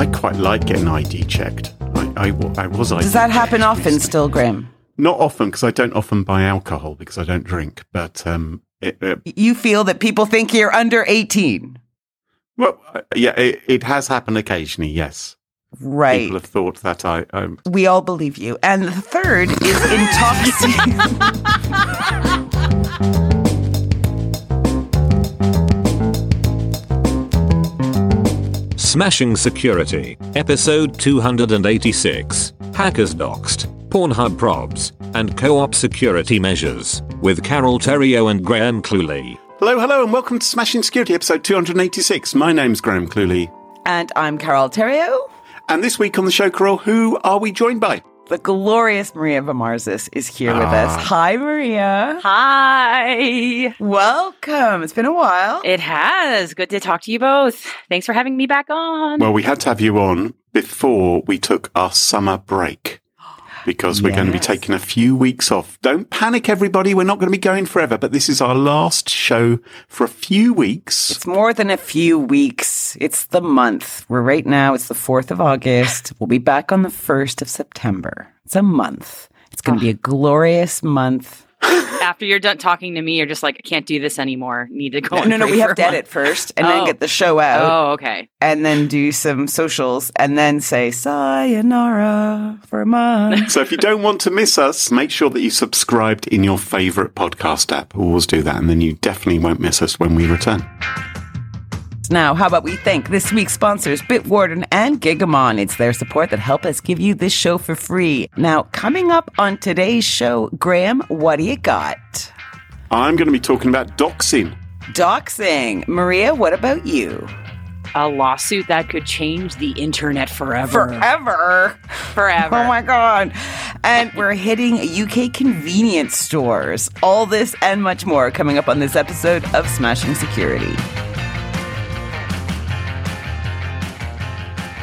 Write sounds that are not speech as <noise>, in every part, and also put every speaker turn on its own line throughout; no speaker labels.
I quite like getting ID checked. I, I, I was ID
Does that happen often
recently.
still, Graham?
Not often because I don't often buy alcohol because I don't drink. But um, it, uh,
You feel that people think you're under 18.
well, uh, yeah, it, it has happened occasionally. Yes,
Right.
people have thought that I. Um,
we all believe you. And the third is <laughs> intoxicating. <laughs>
Smashing Security, Episode 286 Hackers Doxed, Pornhub Probs, and Co op Security Measures, with Carole Theriault and Graham Cluley.
hello, hello, and welcome to Smashing Security, episode 286. My name's Graham Cluley.
and I'm Carole Theriault.
And this week on the show, Carole, who are we joined by?
The glorious Maria Varmazis is here with
Ah.
us. Hi, Maria.
Hi.
Welcome. It's been a while.
It has. Good to talk to you both. Thanks for having me back on.
Well, we had to have you on before we took our summer break because we're going to be taking a few weeks off. Don't panic, everybody. We're not going to be going forever, but this is our last show for a few weeks.
It's more than a few weeks. It's the month. We're right now, it's the 4th of August. We'll be back on the 1st of September. It's a month. It's going to be ah. a glorious month. <laughs>
After you're done talking to me, you're just like, I can't do this anymore. Need to go.
No,
on
no, no. We have
a
to
month."
edit first and then
Oh.
get the show out
Oh, okay.
and then do some socials and then say sayonara for a month.
So if you don't want to miss us, make sure that you subscribed in your favorite podcast app. Always do that. And then you definitely won't miss us when we return.
Now, how about we thank this week's sponsors, Bitwarden and Gigamon? It's their support that help us give you this show for free. Now, coming up on today's show, Graham, what do you got?
I'm going to be talking about doxing.
Doxing. Maria, what about you?
A lawsuit that could change the internet forever.
Forever.
Forever.
Oh my God. And we're hitting UK convenience stores. All this and much more coming up on this episode of Smashing Security.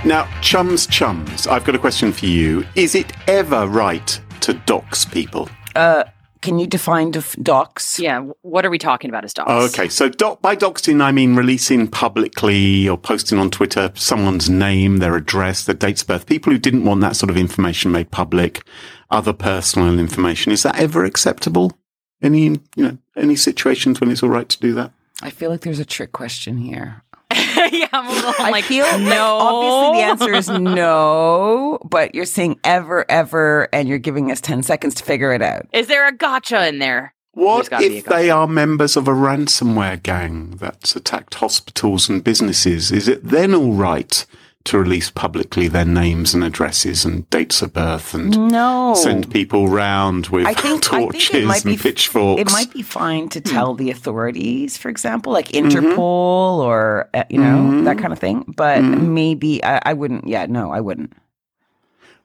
Now, chums, chums, I've got a question for you. Is it ever right to dox people?
Uh, can you define def- docs?
Yeah. What are we talking about as dogs?
Oh, okay, so doc- by doxing, I mean releasing publicly or posting on Twitter someone's name, their address, their dates of birth. People who didn't want that sort of information made public, other personal information. Is that ever acceptable? Any, you know, any situations when it's all right to do that?
I feel like there's a trick question here. <laughs>
yeah. I'm a little
I
like,
feel like
no.
obviously the answer is <laughs> no, but you're saying ever, ever, and you're giving us 10 seconds to figure it out.
Is there a gotcha in there?
What
There's gotta be a
if they are members of a ransomware gang that's attacked hospitals and businesses? Is it then all right to release publicly their names and addresses and dates of birth and
No.
send people round with
I think, I
torches
think it might be
and pitchforks?
It might be fine to tell the authorities, for example, like
Mm-hmm.
Interpol or uh, you know that kind of thing. But maybe I, I wouldn't. Yeah, no, I wouldn't.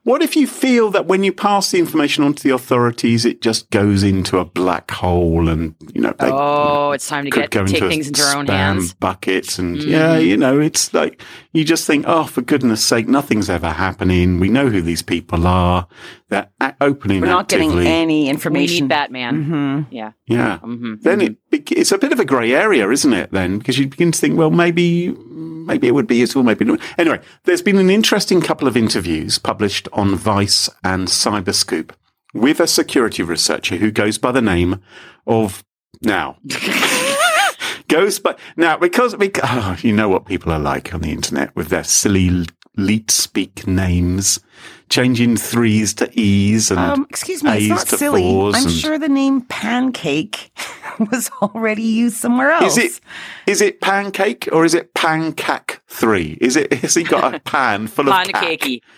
What if you feel that when you pass the information on to the authorities, it just goes into a black hole and, you know, they
Oh, it's time to get
go
take
into
things into own hands.
buckets and
Mm-hmm.
yeah, you know, it's like you just think, oh, for goodness sake, nothing's ever happening. We know who these people are. They're opening
We're not getting
actively.
any
We
information.
need Batman.
hmm
Yeah.
Yeah.
hmm
Then it it's a bit of a grey area, isn't it? Then because you begin to think, well, maybe maybe it would be useful, maybe not. Anyway, there's been an interesting couple of interviews published on Vice and Cyberscoop with a security researcher who goes by the name of now. <laughs> goes by now because, because oh, you know what people are like on the internet with their silly leet speak names, changing threes to e's and
Um, excuse me,
A's
it's not
to
silly.
fours
I'm
and-
sure the name pancake <laughs> was already used somewhere else.
Is it is it pancake or is it pancack three? Is it has he got a <laughs> pan full of?
Pancakey. <laughs>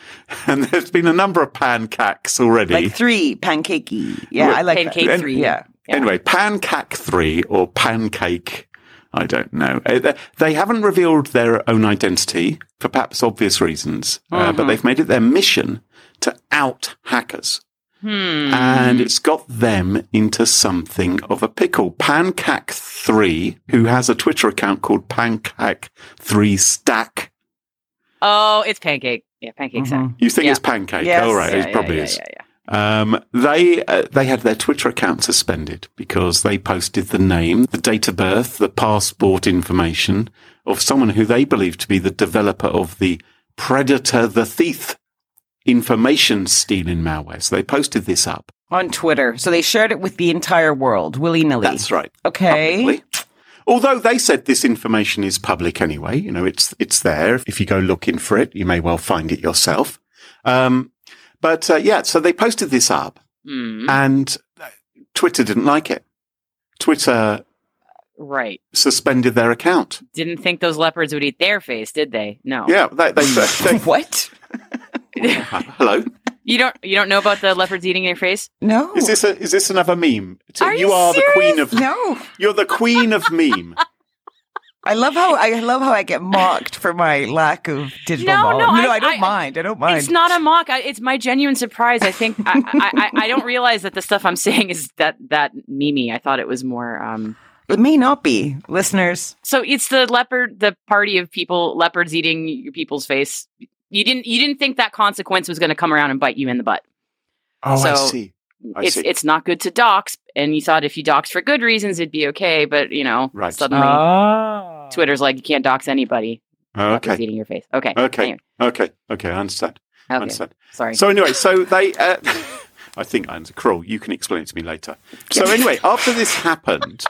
And there's been a number of pancakes already.
like three pancakey? Yeah, I like
Pancake
that.
three.
Yeah.
Yeah.
Anyway, pancack three or pancake. I don't know. Uh, they- They haven't revealed their own identity for perhaps obvious reasons, uh,
Mm-hmm.
but they've made it their mission to out hackers.
Hmm.
and it's got them into something of a pickle. Pancack3, who has a Twitter account called Pancack3Stack.
Oh, it's pancake. Yeah, pancake
Mhm.
sack.
You think
Yeah.
it's pancake?
Yes.
Oh, right.
Yeah,
it
yeah,
probably
yeah,
is.
Yeah, yeah.
Um, they uh, they had their Twitter account suspended because they posted the name, the date of birth, the passport information of someone who they believe to be the developer of the Predator the Thief information stealing malware. So they posted this up.
On Twitter. So they shared it with the entire world, willy nilly.
That's right.
Okay.
Publicly. Although they said this information is public anyway, you know, it's, it's there. If you go looking for it, you may well find it yourself. Um, but, uh, yeah, so they posted this up
Hmm.
and uh, Twitter didn't like it. Twitter
right.
suspended their account.
Didn't think those leopards would eat their face, did they? No.
Yeah, they, they, they, <laughs>
what? <laughs>
hello.
You don't you don't know about the leopards eating their face?
No.
Is this a, is this another meme?
Are
you
you
are the queen of
No.
you're the queen of meme. <laughs>
I love how <laughs> I love how I get mocked for my lack of digital
No, no,
knowledge.
I-
I, don't
I-
mind. I don't mind.
It's not a mock. I, it's my genuine surprise. I think I, I, I, I don't realize that the stuff I'm saying is that that mimi. I thought it was more. Um,
It may not be, listeners.
so it's the leopard, the party of people, leopards eating your people's face. You didn't you didn't think that consequence was going to come around and bite you in the butt.
Oh, I see. I
it's
see.
it's not good to dox, and you thought if you dox for good reasons it'd be okay, but you know
Right.
suddenly
Oh.
Twitter's like you can't dox anybody. Leopards
Okay.
eating your face. Okay.
Okay.
Anyway,
Okay. Okay. I understand. I understand.
Sorry.
So anyway, so they, uh, <laughs> I think I'm cruel. You can explain it to me later. So anyway, after this happened,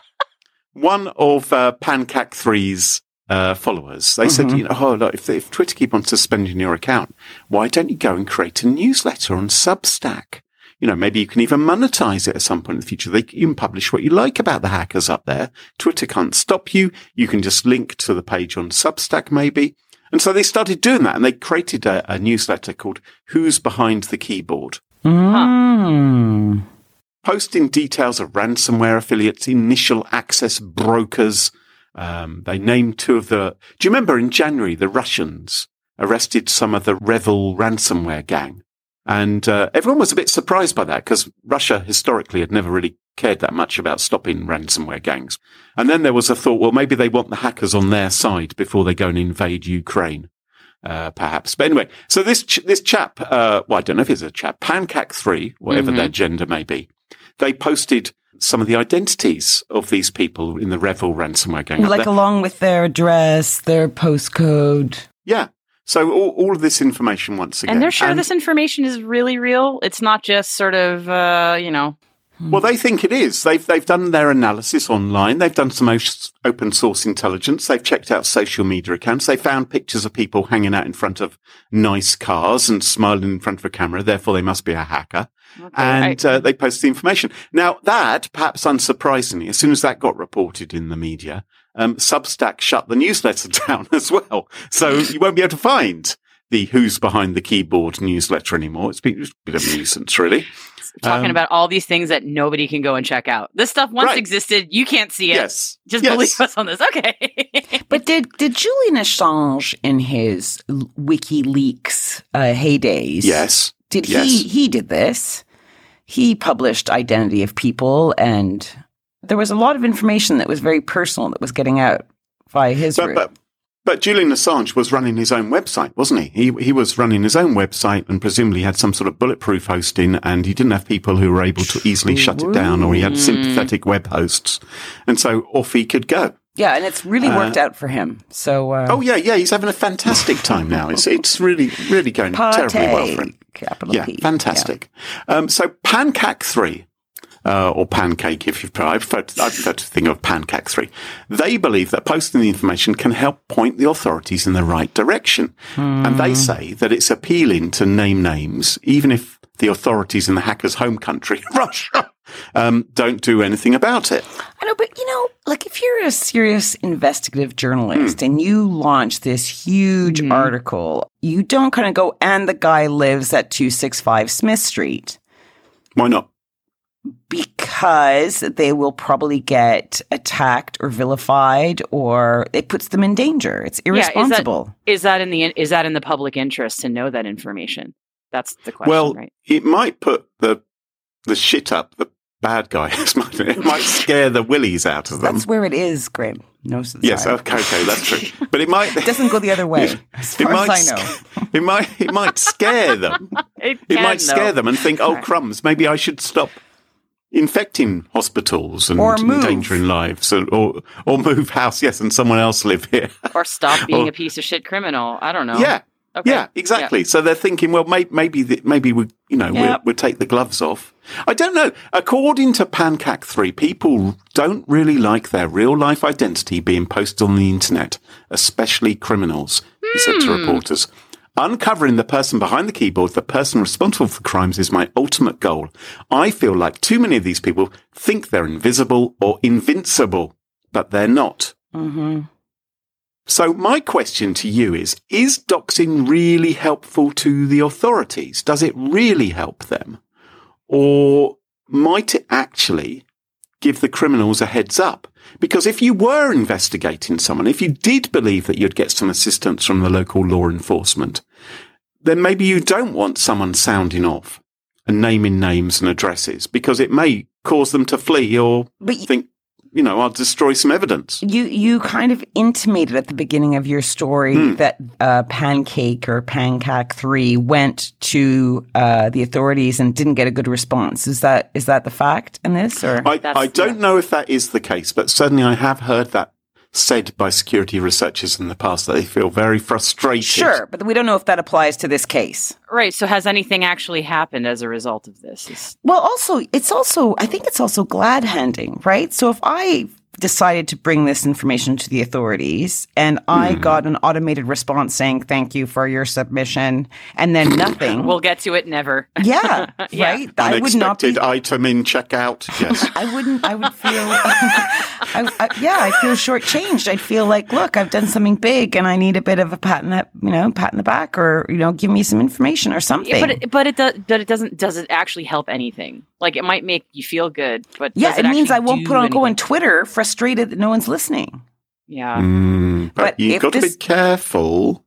one of uh, Pancac 3's uh, followers, they said,
Mhm.
you know, oh, look, if, if Twitter keep on suspending your account, why don't you go and create a newsletter on Substack? You know, maybe you can even monetize it at some point in the future. They you can publish what you like about the hackers up there. Twitter can't stop you. You can just link to the page on Substack, maybe. And so they started doing that and they created a, a newsletter called Who's Behind the Keyboard,
Mm.
posting details of ransomware affiliates, initial access brokers. Um, they named two of the, do you remember in January, the Russians arrested some of the REvil ransomware gang? And uh, everyone was a bit surprised by that because Russia historically had never really cared that much about stopping ransomware gangs. And then there was a thought, well, maybe they want the hackers on their side before they go and invade Ukraine. Uh, perhaps. But anyway, so this, ch- this chap, uh, well, I don't know if he's a chap, Pancac 3, whatever
Mhm.
their gender may be, they posted some of the identities of these people in the REvil ransomware gang.
Like along with their address, their postcode.
yeah. So all, all of this information once again.
and they're sure
And-
this information is really real. It's not just sort of uh, you know.
Well, they think it is. They've they've done their analysis online. They've done some open source intelligence. They've checked out social media accounts. They found pictures of people hanging out in front of nice cars and smiling in front of a camera. Therefore, they must be a hacker. And uh, they posted the information. Now, that perhaps unsurprisingly, as soon as that got reported in the media, um, Substack shut the newsletter <laughs> down as well. So you won't be able to find the "Who's Behind the Keyboard" newsletter anymore. It's been it's a bit of a nuisance, really.
talking
um,
about all these things that nobody can go and check out. This stuff once
Right.
existed. You can't see it.
Yes,
Just
yes.
believe us on this. Okay. <laughs>
But did did Julian Assange in his WikiLeaks uh, heydays?
Yes.
Did
Yes.
he he did this? He published identity of people, and there was a lot of information that was very personal that was getting out via his
But,
route.
but, but Julian Assange was running his own website, wasn't he? He he was running his own website and presumably had some sort of bulletproof hosting, and he didn't have people who were able to easily shut it down, or he had sympathetic web hosts, and so off he could go.
yeah, and it's really worked out for him. So, uh,
Oh yeah, yeah, he's having a fantastic time now. It's it's really really going terribly well for him.
Capital
Yeah,
P.
fantastic. Um, so Pancac 3, uh, or Pancake if you prefer, I prefer, to, I prefer to think of Pancake 3. They believe that posting the information can help point the authorities in the right direction. And they say that it's appealing to name names, even if the authorities in the hacker's home country, <laughs> Russia, um, don't do anything about it.
I know, but you know, like if you're a serious investigative journalist and you launch this huge article, you don't kind of go, and the guy lives at 265 Smith Street
Why not?
Because they will probably get attacked or vilified or it puts them in danger. It's
Yeah, is that-
irresponsible.
Is that in the is that in the public interest to know that information? That's the question,
well,
right?
it might put the the shit up the bad guys. <laughs> it might <laughs> scare the willies out of them.
That's where it is, Graham. Most of the
Yes,
time.
okay, okay, that's true. <laughs> But it might
It doesn't go the other way, as
it
far
might
as I know.
sc- it might it might scare them.
It,
It
can,
might scare
though.
them and think, "Oh
Right.
crumbs, maybe I should stop infecting hospitals and
Or move.
endangering lives, or, or or move house, yes, and someone else live here."
or stop being
Or-
a piece of shit criminal. I don't know.
Yeah,
Okay.
Yeah, exactly. So they're thinking, well, may- maybe, the, maybe we, you know,
Yeah.
we'll, we'll take the gloves off. I don't know. According to Pancac 3, people don't really like their real life identity being posted on the internet, especially criminals, he said to hmm. reporters. Uncovering the person behind the keyboard, the person responsible for crimes is my ultimate goal. I feel like too many of these people think they're invisible or invincible, but they're not.
hmm
So my question to you is, is doxing really helpful to the authorities? Does it really help them? Or might it actually give the criminals a heads up? Because if you were investigating someone, if you did believe that you'd get some assistance from the local law enforcement, then maybe you don't want someone sounding off and naming names and addresses because it may cause them to flee or
But
think, you know, I'll destroy some evidence.
You you kind of intimated at the beginning of your story
Hmm.
that uh, Pancake or Pancake Three went to uh, the authorities and didn't get a good response. Is that is that the fact in this or?
I, I don't
yeah.
know if that is the case, but certainly I have heard that said by security researchers in the past that they feel very frustrated.
Sure, but we don't know if that applies to this case.
Right. So has anything actually happened as a result of this? Is-
Well, also, it's also, I think it's also glad handing, right? So if I decided to bring this information to the authorities and I
Hmm.
got an automated response saying, thank you for your submission, and then nothing.
We'll get to it never.
yeah, <laughs>
Yeah.
right? I would not be.
Item in checkout. Yes. <laughs>
I wouldn't. I would feel. <laughs> I, I, yeah, I feel shortchanged. I'd feel like, look, I've done something big, and I need a bit of a pat in the, you know, pat in the back, or you know, give me some information or something.
Yeah, but it, but it does but it doesn't does it actually help anything? Like it might make you feel good, but
yeah,
does
it, means I won't put on go on? Twitter frustrated that no one's listening.
Yeah.
Mm, but,
But
you've
if
got to be careful.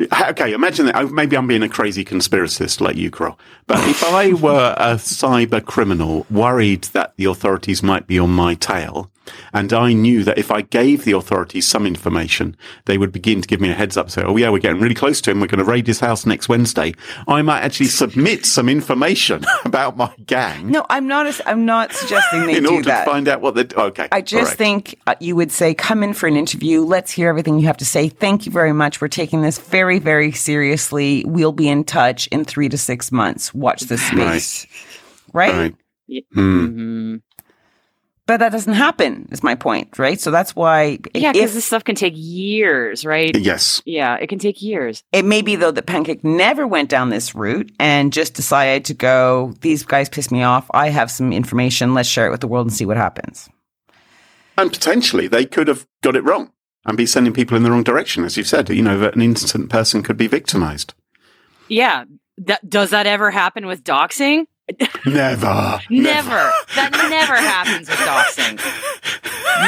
Okay, imagine that. oh, Maybe I'm being a crazy conspiracist like you, Carole. But if I <laughs> were a cyber criminal worried that the authorities might be on my tail, and I knew that if I gave the authorities some information, they would begin to give me a heads up, say, oh yeah, we're getting really close to him. We're going to raid his house next Wednesday. I might actually submit some information <laughs> about my gang
No, I'm not. A, I'm not suggesting they <laughs>
in
do that.
In order
that.
to find out what the, okay.
I just
all right.
think uh, you would say, come in for an interview. Let's hear everything you have to say. Thank you very much. We're taking this very, very seriously. We'll be in touch in three to six months. Watch this space. Right?
Right.
Yeah.
Hmm.
Mhm.
But that doesn't happen, is my point, right? So that's why
Yeah, because this stuff can take years, right?
Yes.
Yeah, it can take years.
it may be though that Pancake never went down this route and just decided to go, these guys piss me off. I have some information. Let's share it with the world and see what happens.
And potentially they could have got it wrong and be sending people in the wrong direction, as you've said. You know, that an innocent person could be victimized.
Yeah. That, does that ever happen with doxing?
Never.
Never. that never happens with doxing.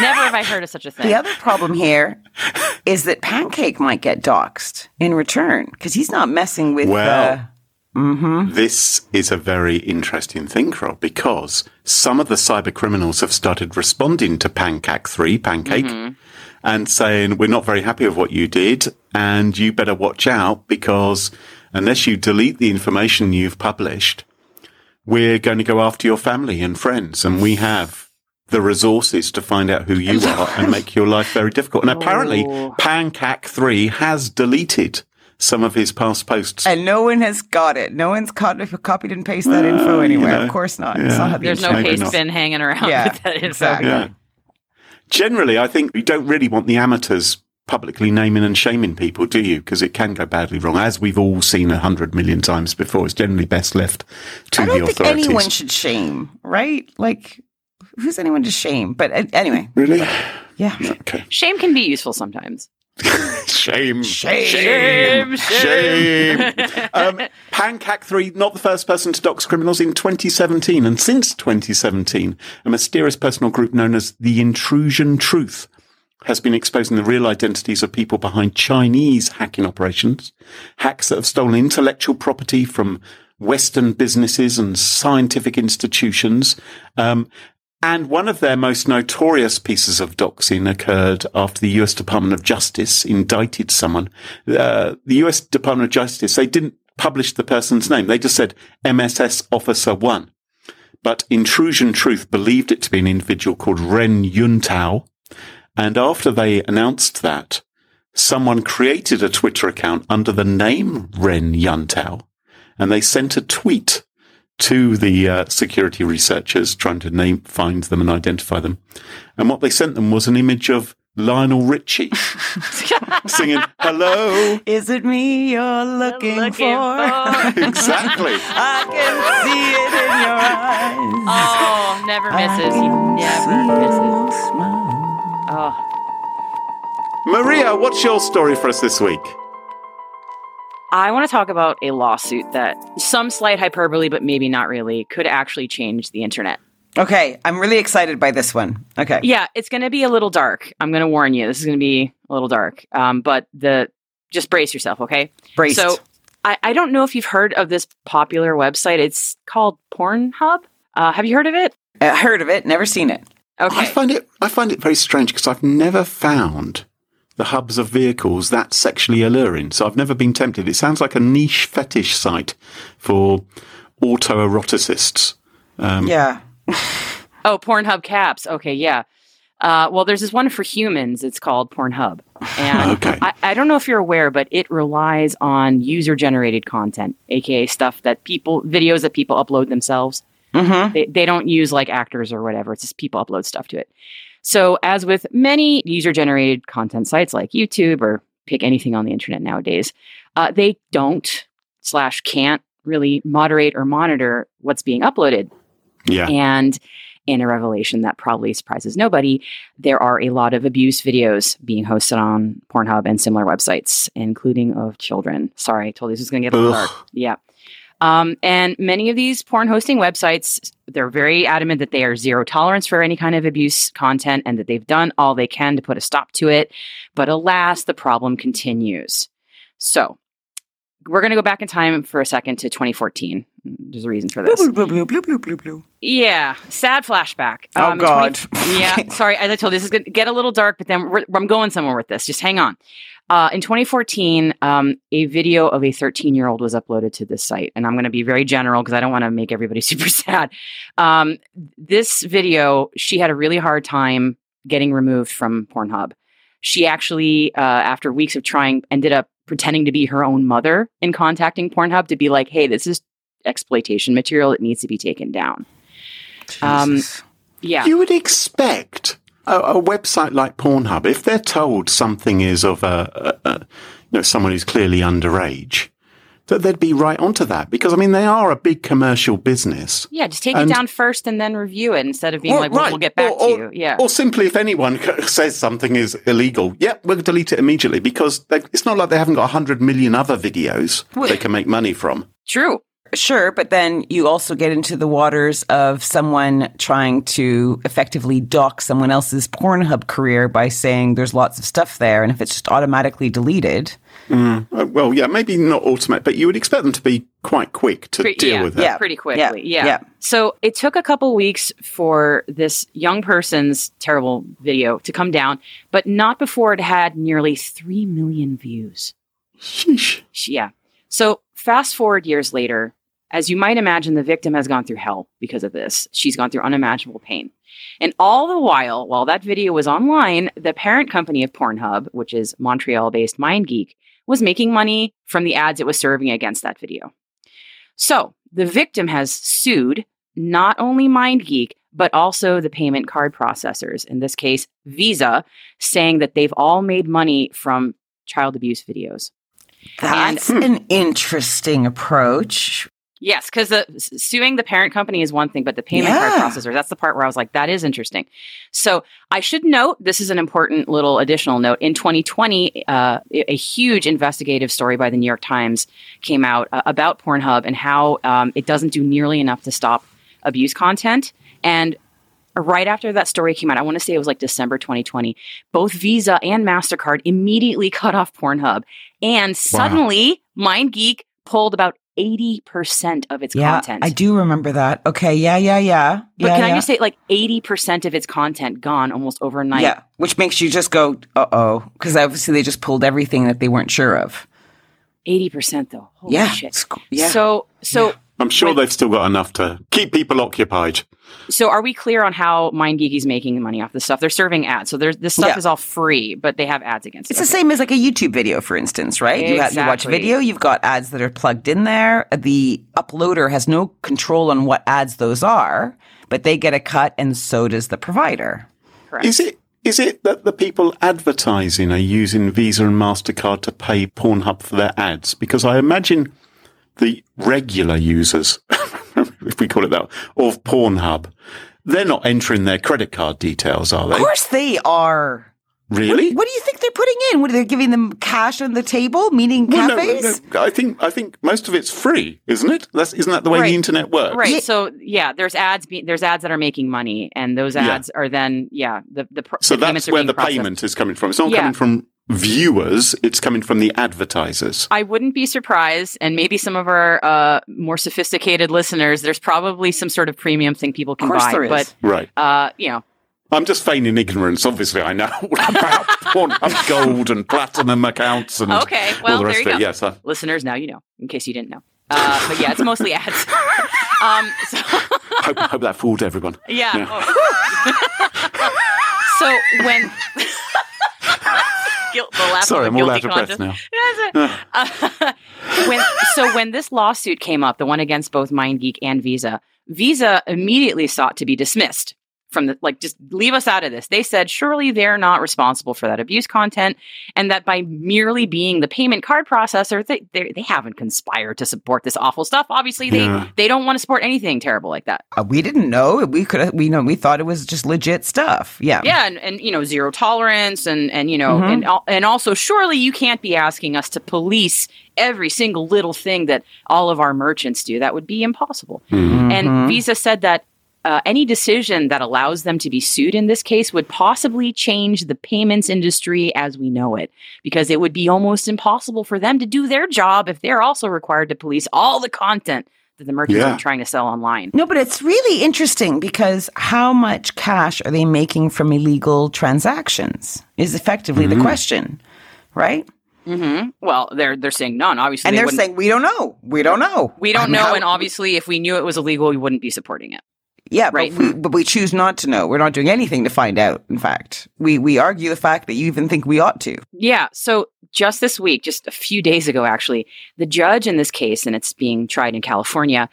Never have I heard of such a thing.
The other problem here is that Pancake might get doxed in return because he's not messing with.
Well.
uh, mhm.
This is a very interesting thing, Carole, because some of the cyber criminals have started responding to Pancake 3, Pancake,
Mm-hmm.
and saying, we're not very happy with what you did, and you better watch out because unless you delete the information you've published, we're going to go after your family and friends, and we have the resources to find out who you are and <laughs> make your life very difficult. And apparently,
Oh.
Pancac 3 has deleted some of his past posts.
And no one has got it. No one's caught, copied and pasted that info anywhere.
you know,
of course not.
yeah.
Not
There's no paste
not.
bin hanging around
Yeah,
with that info.
exactly.
Yeah. Generally, I think you don't really want the amateurs publicly naming and shaming people, do you? Because it can go badly wrong. As we've all seen a hundred million times before, it's generally best left to
I
the
don't think
authorities.
anyone should shame, right? Like, who's anyone to shame? But uh, anyway,
really?
yeah.
Okay.
Shame can be useful sometimes. <laughs>
Shame.
Shame.
Shame. Shame. um, Pancac 3, not the first person to dox criminals in 2017. And since 2017, a mysterious personal group known as the Intrusion Truth has been exposing the real identities of people behind Chinese hacking operations, hacks that have stolen intellectual property from Western businesses and scientific institutions. Um, and one of their most notorious pieces of doxing occurred after the US Department of Justice indicted someone. Uh, the US Department of Justice, they didn't publish the person's name. They just said MSS Officer 1. But Intrusion Truth believed it to be an individual called Ren Yuntao. And after they announced that, someone created a Twitter account under the name Ren Yuntao and they sent a tweet to the uh, security researchers trying to name, find them and identify them. And what they sent them was an image of Lionel Richie <laughs> singing, hello.
Is it me you're looking,
Looking
for?
for. <laughs>
exactly.
I can see it in your eyes.
Oh, never misses. He never misses.
Maria, what's your story for us this week?
I want to talk about a lawsuit that some slight hyperbole, but maybe not really, could actually change the internet.
Okay, I'm really excited by this one. Okay.
Yeah, it's going to be a little dark. I'm going to warn you. This is going to be a little dark. Um, but the just brace yourself, okay?
Braced.
So I, I don't know if you've heard of this popular website. It's called Pornhub. Uh, have you heard of it?
I heard of it, never seen it.
I find it I find it very strange because I've never found the hubs of vehicles that sexually alluring. So I've never been tempted. It sounds like a niche fetish site for autoeroticists. Um,
Yeah. <laughs>
Oh, Pornhub caps. Okay, yeah. Uh, well, there's this one for humans. It's called Pornhub, and <laughs>
Okay.
I, I don't know if you're aware, but it relies on user-generated content, aka stuff that people, videos that people upload themselves.
Mm-hmm.
They they don't use like actors or whatever. It's just people upload stuff to it. So, as with many user-generated content sites like YouTube or pick anything on the internet nowadays, uh, they don't slash can't really moderate or monitor what's being uploaded.
yeah.
And in a revelation that probably surprises nobody, there are a lot of abuse videos being hosted on Pornhub and similar websites, including of children. Sorry, I told you this was going to get a little dark. Yeah. Um, and many of these porn hosting websites, they're very adamant that they are zero tolerance for any kind of abuse content and that they've done all they can to put a stop to it. But alas, the problem continues. So we're going to go back in time for a second to 2014. There's a reason for this.
Blue, blue, blue, blue, blue, blue, blue.
Yeah, sad flashback.
Oh,
in
God.
20 <laughs> yeah, sorry. As I told you, this is going to get a little dark, but then we're, I'm going somewhere with this. Just hang on. Uh, in 2014, um, a video of a 13 year old was uploaded to this site, and I'm going to be very general because I don't want to make everybody <laughs> super sad. Um, this video, she had a really hard time getting removed from Pornhub. She actually, uh, after weeks of trying, ended up pretending to be her own mother and contacting Pornhub to be like, "Hey, this is exploitation material. It needs to be taken down." Um, Yeah.
You would expect a, a website like Pornhub, if they're told something is of a, a, a you know someone who's clearly underage, that they'd be right onto that because I mean they are a big commercial business.
Yeah, just take
And-
it down first and then review it instead of being
Well,
like, well,
right.
we'll get back
Or-
to
or-
you. Yeah.
Or simply, if anyone <laughs> says something is illegal, yep, we'll delete it immediately because they, it's not like they haven't got 100 million other videos they can make money from.
True.
Sure, but then you also get into the waters of someone trying to effectively dock someone else's Pornhub career by saying there's lots of stuff there, and if it's just automatically deleted,
Uh, well, yeah, maybe not automatic, but you would expect them to be quite quick to
Pre-
deal
yeah,
with it.
Yeah.
Pretty quickly.
Yeah,
Yeah.
yeah.
So it took a couple weeks for this young person's terrible video to come down, but not before it had nearly 3 million views.
Sheesh.
Yeah. So fast forward years later, as you might imagine, the victim has gone through hell because of this. She's gone through unimaginable pain. And all the while, while that video was online, the parent company of Pornhub, which is Montreal based MindGeek, was making money from the ads it was serving against that video. So the victim has sued not only MindGeek, but also the payment card processors, in this case, Visa, saying that they've all made money from child abuse videos.
that's an interesting approach.
Yes, because the suing the parent company is one thing, but the payment
Yeah.
card processor, that's the part where I was like, that is interesting. So I should note, this is an important little additional note. In 2020, uh, a huge investigative story by the New York Times came out uh, about Pornhub and how um, it doesn't do nearly enough to stop abuse content. And right after that story came out, I want to say it was like December 2020, both Visa and MasterCard immediately cut off Pornhub. And suddenly, MindGeek pulled about 80% of its
Yeah,
content.
I do remember that. Okay, yeah, yeah, yeah.
But
yeah,
can I just say, like, 80% of its content gone almost overnight?
Yeah, which makes you just go, uh oh, because obviously they just pulled everything that they weren't sure of.
80% though. Holy
yeah,
shit.
yeah.
So, so
I'm sure
When-
they've still got enough to keep people occupied.
So are we clear on how MindGeek is making money off this stuff? They're serving ads. So there's this stuff
Yeah.
is all free, but they have ads against it.
It's
it.
the same as like a YouTube video, for instance, right? You, have, you watch a video, you've got ads that are plugged in there. The uploader has no control on what ads those are, but they get a cut, and so does the provider.
Correct.
Is it is it that the people advertising are using Visa and Mastercard to pay Pornhub for their ads? Because I imagine the regular users, <laughs> if we call it that, of Pornhub, they're not entering their credit card details, are they?
Of course, they are.
Really?
What do you think they're putting in? What are they giving them cash on the table, meaning
Well, no,
cafes?
no, I think I think most of it's free, isn't it? That's isn't that the way
Right.
the internet works?
Right.
Yeah.
So yeah, there's ads. Be- there's ads that are making money, and those
Yeah.
ads are then yeah the the, pro-
So
the payments
that's
are
where
being
the
processed.
payment is coming from. It's not
Yeah.
coming from viewers; it's coming from the advertisers.
I wouldn't be surprised, and maybe some of our uh, more sophisticated listeners. There's probably some sort of premium thing people
Of
can
course
buy,
there is.
but
Right.
uh, you know,
I'm just feigning ignorance. Obviously, I know <laughs> about Pornhub gold and platinum accounts and
Okay,
all
well,
the rest
there you
of it.
go.
Yes, I,
listeners, now you know, in case you didn't know. Uh, but yeah, it's mostly ads. <laughs> um, so
hope, hope that fooled everyone.
yeah.
Yeah.
Oh. <laughs> so when Guilt- the laugh
Sorry,
of
I'm all out
guilty
of breath
conscience.
now. <laughs>
Uh, <sighs> when so when this lawsuit came up, the one against both MindGeek and Visa, Visa immediately sought to be dismissed from the like just leave us out of this. They said surely they're not responsible for that abuse content, and that by merely being the payment card processor, they they, they haven't conspired to support this awful stuff. Obviously, they
Yeah.
they don't want to support anything terrible like that.
Uh, we didn't know. We could. We know. We thought it was just legit stuff. Yeah.
Yeah, and, and you know zero tolerance, and and you know,
Mhm.
and and also surely you can't be asking us to police every single little thing that all of our merchants do. That would be impossible.
Mm-hmm.
And Visa said that. Uh, any decision that allows them to be sued in this case would possibly change the payments industry as we know it, because it would be almost impossible for them to do their job if they're also required to police all the content that the merchants
Yeah.
are trying to sell online.
No, but it's really interesting because how much cash are they making from illegal transactions is effectively
Mm-hmm.
the question, right?
hmm Well, they're they're saying none. Obviously,
And
they
they're
wouldn't-
saying we don't know. We don't know.
We don't
And
know,
how-
and obviously, if we knew it was illegal, we wouldn't be supporting it.
Yeah,
right.
But we, but we choose not to know. We're not doing anything to find out. In fact, we we argue the fact that you even think we ought to.
Yeah. So just this week, just a few days ago, actually, the judge in this case, and it's being tried in California,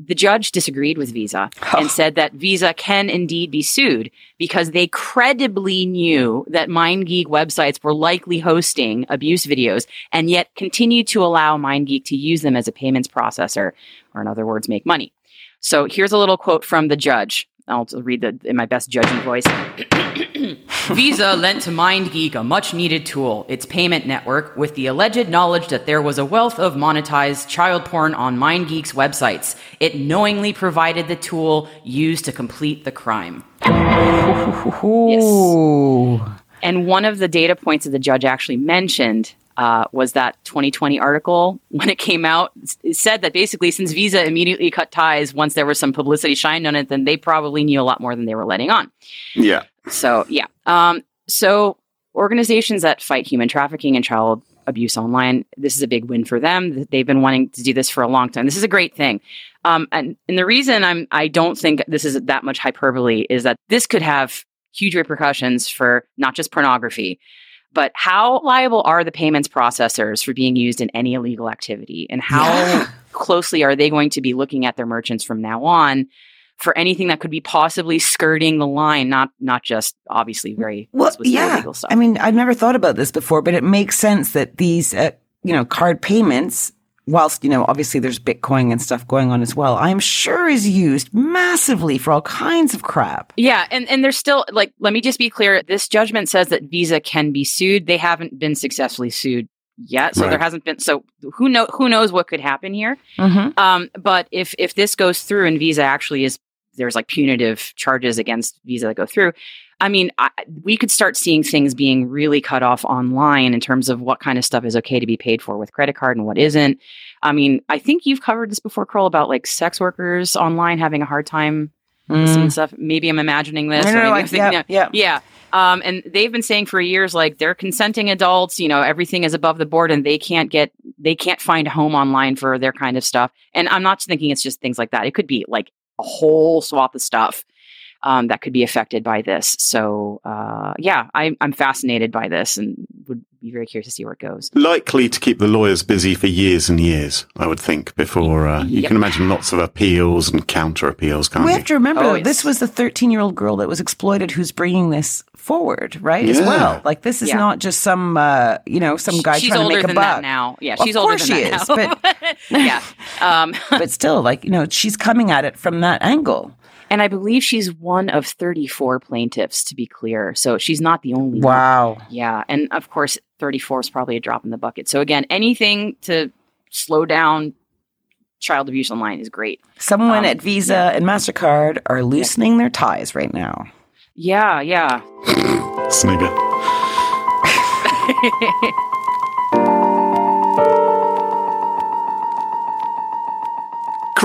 the judge disagreed with Visa <sighs> and said that Visa can indeed be sued because they credibly knew that MindGeek websites were likely hosting abuse videos and yet continued to allow MindGeek to use them as a payments processor, or in other words, make money. So here's a little quote from the judge. I'll read the in my best judging voice. <coughs> Visa lent to MindGeek a much needed tool, its payment network, with the alleged knowledge that there was a wealth of monetized child porn on MindGeek's websites. It knowingly provided the tool used to complete the crime.
Ooh.
And one of the data points that the judge actually mentioned uh, was that 2020 article <laughs> when it came out. It said that basically, since Visa immediately cut ties once there was some publicity shined on it, then they probably knew a lot more than they were letting on.
Yeah.
So yeah. Um, so organizations that fight human trafficking and child abuse online, this is a big win for them. They've been wanting to do this for a long time. This is a great thing. Um, and, and the reason I'm I don't think this is that much hyperbole is that this could have huge repercussions for not just pornography, but how liable are the payments processors for being used in any illegal activity, and how
Yeah. <laughs>
closely are they going to be looking at their merchants from now on? For anything that could be possibly skirting the line, not not just obviously very
Well, yeah.
illegal stuff.
I mean, I've never thought about this before, but it makes sense that these, uh, you know, card payments, whilst, you know, obviously there's Bitcoin and stuff going on as well, I'm sure is used massively for all kinds of crap.
Yeah, and and there's still like let me just be clear. This judgment says that Visa can be sued. They haven't been successfully sued yet, so
Right.
there hasn't been. So who know who knows what could happen here?
Mm-hmm.
Um, but if if this goes through and Visa actually is there's like punitive charges against Visa that go through. I mean, I, we could start seeing things being really cut off online in terms of what kind of stuff is okay to be paid for with credit card and what isn't. I mean, I think you've covered this before, Carole, about like sex workers online having a hard time with some stuff. Maybe I'm imagining this.
No, no, no,
I'm thinking-
yeah, yeah.
yeah. Um, and they've been saying for years, like they're consenting adults, you know, everything is above the board and they can't get, they can't find a home online for their kind of stuff. And I'm not thinking it's just things like that. It could be like a whole swath of stuff um, that could be affected by this. So, uh, yeah, I, I'm fascinated by this and would be very curious to see where it goes.
Likely to keep the lawyers busy for years and years, I would think, before uh, you
Yep.
can imagine lots of appeals and counter appeals, can't
We
you?
have to remember
Oh,
though, this was the 13 year old girl that was exploited who's bringing this forward, right? As well. Like this is
Yeah.
not just some, uh, you know, some guy
she's
trying to
older
make a
than
buck.
that now. Yeah,
Of
she's older
course
than
she
that
is,
now. <laughs> yeah. Um, <laughs>
but still, like, you know, she's coming at it from that angle.
And I believe she's one of 34 plaintiffs, to be clear. So she's not the only one.
Wow.
Yeah. And of course, 34 is probably a drop in the bucket. So again, anything to slow down child abuse online is great.
Someone
Um,
at Visa and MasterCard are loosening their ties right now.
Yeah, yeah.
Snigger. <laughs>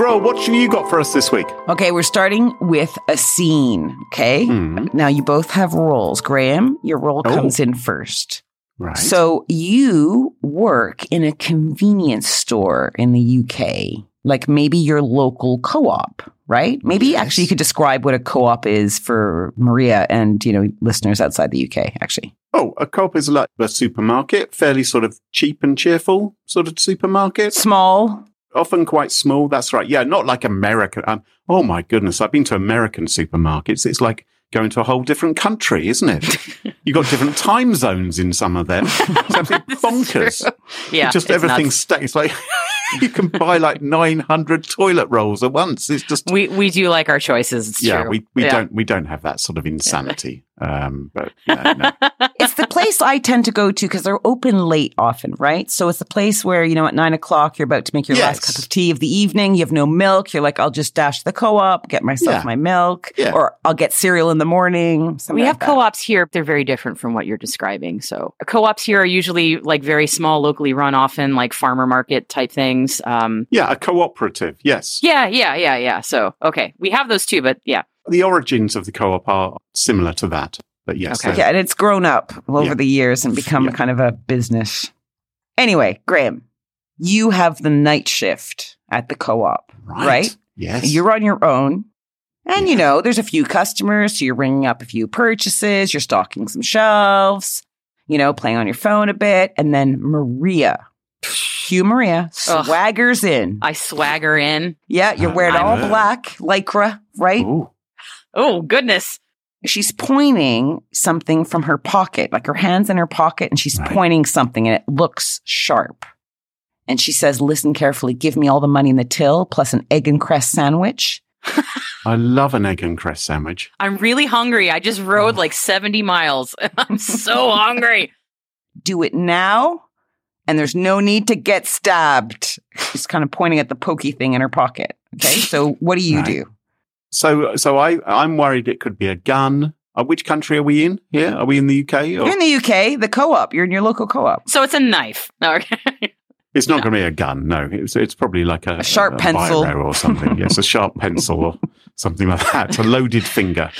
Carole, what have you got for us this week?
Okay, we're starting with a scene. Okay.
Hmm,
Now you both have roles. Graham, your role
Oh.
comes in first.
right.
So you work in a convenience store in the UK, like maybe your local co-op, right? Maybe
Yes.
actually you could describe what a co-op is for Maria and you know listeners outside the UK. Actually,
oh, a co-op is like a supermarket, fairly sort of cheap and cheerful sort of supermarket.
small.
Often quite small. That's right. Yeah, not like American. Um, oh my goodness, I've been to American supermarkets. It's like going to a whole different country, isn't it? <laughs> You've got different time zones in some of them. Something <laughs> bonkers.
Yeah.
just everything stacked. It's like <laughs> you can buy like 900 toilet rolls at once. It's just.
We we do like our choices.
Yeah,
true.
we, we
Yeah.
don't we don't have that sort of insanity. Um, but <laughs> yeah, no.
It's the place I tend to go to because they're open late often, right? So it's the place where, you know, at nine o'clock, you're about to make your last cup of tea of the evening. You have no milk. You're like, I'll just dash the co op, get myself
Yeah.
my milk,
Yeah.
or I'll get cereal in the morning.
We have
that.
co-ops here. But they're very different from what you're describing. So co-ops here are usually like very small, locally run, often like farmer market type things. Um,
yeah, a cooperative. Yes,
yeah, yeah, yeah, yeah. So okay, we have those too, but yeah,
the origins of the co-op are similar to that. But yes,
Okay.
Yeah, and it's grown up over
Yeah.
the years and become
Yeah.
kind of a business. Anyway, Graham, you have the night shift at the co op, right?
Yes,
You're on your own. And, you know, there's a few customers, so you're ringing up a few purchases, you're stocking some shelves, you know, playing on your phone a bit. And then Maria, Hugh Maria,
Ugh.
swaggers in.
I swagger in.
yeah, you're wearing all black, lycra, right?
Ooh.
Oh goodness!
she's pointing something from her pocket, like her hands in her pocket, and she's
Right.
pointing something and it looks sharp. And she says, Listen carefully, give me all the money in the till plus an egg and cress sandwich. <laughs>
I love an egg and cress sandwich.
I'm really hungry. I just rode
Oh.
like 70 miles. <laughs> I'm so hungry.
Do it now, and there's no need to get stabbed. She's kind of pointing at the pokey thing in her pocket. Okay, so what do you
Right.
do?
So, so I, I'm worried it could be a gun. Uh, which country are we in? Here, are we in the UK? Or
You're in the UK, the co op, you're in your local co op.
So it's a knife. No, <laughs> okay.
it's not going to be a gun. No, it's it's probably like a,
A sharp pencil.
biro or something. yes, a sharp pencil or <laughs> something like that. A loaded finger,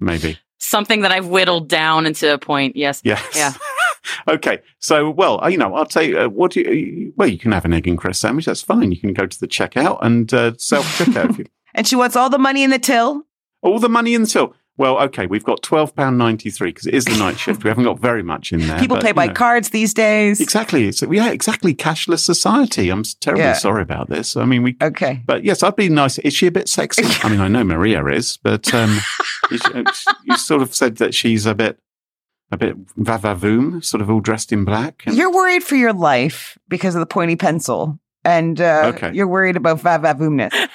maybe.
Something that I've whittled down into a point. Yes.
Yes.
Yeah. <laughs>
okay. So, well, uh, you know, I'll tell you. Uh, what do you? Well, you can have an egg and cress sandwich. That's fine. You can go to the checkout and uh, self checkout. if you
And she wants all the money in the till.
all the money in the till. Well, okay, we've got twelve pound ninety three because it is the night shift. We haven't got very much in there.
People
but,
pay by
know.
cards these days.
Exactly. So yeah, exactly. Cashless society. I'm terribly
Yeah.
sorry about this. I mean, we.
Okay.
But yes, I'd be nice. Is she a bit sexy? <laughs> I mean, I know Maria is, but um, you, you sort of said that she's a bit, a bit vavavoom, sort of all dressed in black. and-
You're worried for your life because of the pointy pencil, and uh,
Okay.
you're worried about vavavoomness. <laughs>